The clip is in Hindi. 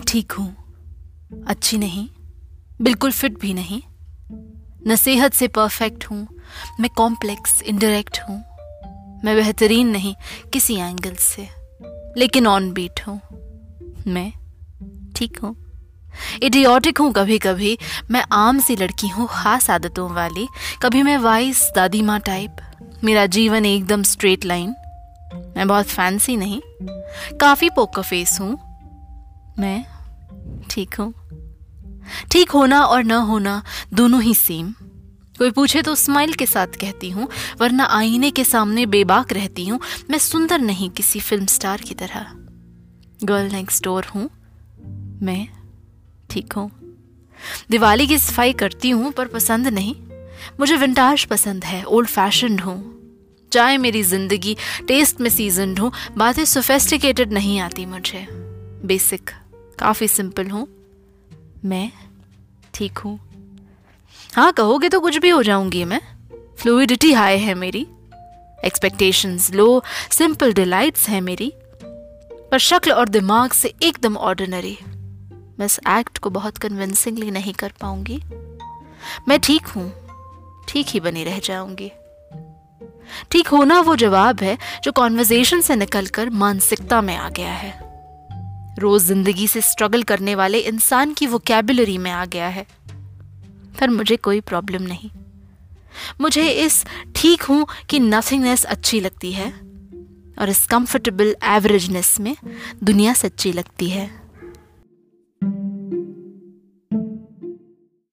ठीक हूँ। अच्छी नहीं, बिल्कुल फिट भी नहीं। न सेहत से परफेक्ट हूँ, मैं कॉम्प्लेक्स इंडायरेक्ट हूँ। मैं बेहतरीन नहीं किसी एंगल से, लेकिन ऑन बीट हूँ। मैं ठीक हूँ। इडियोटिक हूँ कभी कभी मैं आम सी लड़की हूँ, खास आदतों वाली। कभी मैं वाइस दादी माँ टाइप मेरा जीवन एकदम स्ट्रेट लाइन मैं बहुत फैंसी नहीं, काफ़ी पोकर फेस हूँ। मैं ठीक हूँ। ठीक होना और न होना दोनों ही सेम कोई पूछे तो स्माइल के साथ कहती हूँ, वरना आईने के सामने बेबाक रहती हूँ। मैं सुंदर नहीं किसी फ़िल्म स्टार की तरह। गर्ल नेक्स्ट डोर हूँ। मैं ठीक हूँ। दिवाली की सफ़ाई करती हूँ, पर पसंद नहीं। मुझे विंटाज पसंद है ओल्ड फ़ैशन हूँ। चाहे मेरी ज़िंदगी टेस्ट में सीजनड हूँ, बातें सोफेस्टिकेटेड नहीं आती मुझे। बेसिक काफ़ी सिंपल हूँ। मैं ठीक हूँ। हाँ कहोगे तो कुछ भी हो जाऊँगी मैं। फ्लूडिटी हाई है मेरी। एक्सपेक्टेशंस लो सिंपल डिलाइट्स है मेरी। पर शक्ल और दिमाग से एकदम ऑर्डिनरी मैं इस एक्ट को बहुत कन्विंसिंगली नहीं कर पाऊँगी। मैं ठीक हूँ। ठीक ही बनी रह जाऊँगी। ठीक होना वो जवाब है जो कॉन्वर्जेशन से निकलकर मानसिकता में आ गया है। रोज ज़िंदगी से स्ट्रगल करने वाले इंसान की वो कैबुलरी में आ गया है। पर मुझे कोई प्रॉब्लम नहीं। मुझे इस ठीक हूँ कि नथिंगनेस अच्छी लगती है और इस कंफर्टेबल एवरेजनेस में दुनिया सच्ची लगती है।